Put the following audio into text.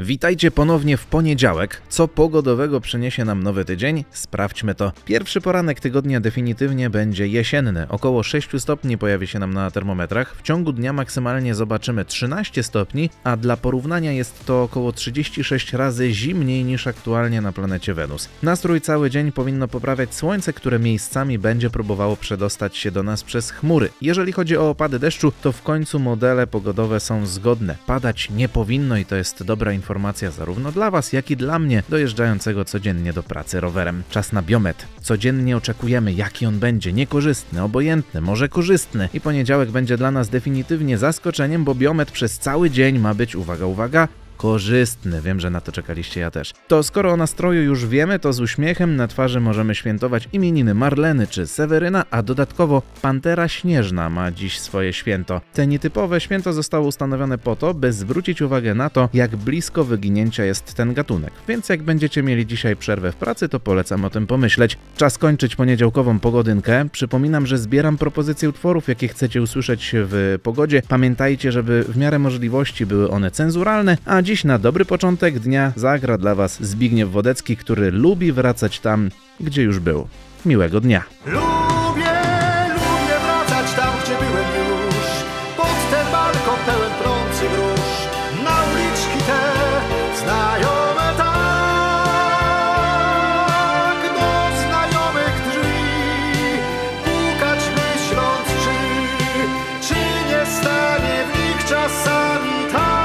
Witajcie ponownie w poniedziałek. Co pogodowego przyniesie nam nowy tydzień? Sprawdźmy to. Pierwszy poranek tygodnia definitywnie będzie jesienny. Około 6 stopni pojawi się nam na termometrach. W ciągu dnia maksymalnie zobaczymy 13 stopni, a dla porównania jest to około 36 razy zimniej niż aktualnie na planecie Wenus. Nastrój cały dzień powinno poprawiać słońce, które miejscami będzie próbowało przedostać się do nas przez chmury. Jeżeli chodzi o opady deszczu, to w końcu modele pogodowe są zgodne. Padać nie powinno i to jest dobra informacja informacja zarówno dla Was, jak i dla mnie, dojeżdżającego codziennie do pracy rowerem. Czas na biomet. Codziennie oczekujemy, jaki on będzie. Niekorzystny, obojętny, może korzystny. I poniedziałek będzie dla nas definitywnie zaskoczeniem, bo biomet przez cały dzień ma być, uwaga, uwaga, korzystny. Wiem, że na to czekaliście ja też. To skoro o nastroju już wiemy, to z uśmiechem na twarzy możemy świętować imieniny Marleny czy Seweryna, a dodatkowo Pantera Śnieżna ma dziś swoje święto. Te nietypowe święto zostało ustanowione po to, by zwrócić uwagę na to, jak blisko wyginięcia jest ten gatunek. Więc jak będziecie mieli dzisiaj przerwę w pracy, to polecam o tym pomyśleć. Czas kończyć poniedziałkową pogodynkę. Przypominam, że zbieram propozycje utworów, jakie chcecie usłyszeć w pogodzie. Pamiętajcie, żeby w miarę możliwości były one cenzuralne, a dziś na dobry początek dnia zagra dla Was Zbigniew Wodecki, który lubi wracać tam, gdzie już był. Miłego dnia. Lubię, lubię wracać tam, gdzie byłem już, pod ten balkon pełen prący grusz, na uliczki te znajome tak, do znajomych drzwi, pukać myśląc, czy, czy nie stanie w nich czasami tak.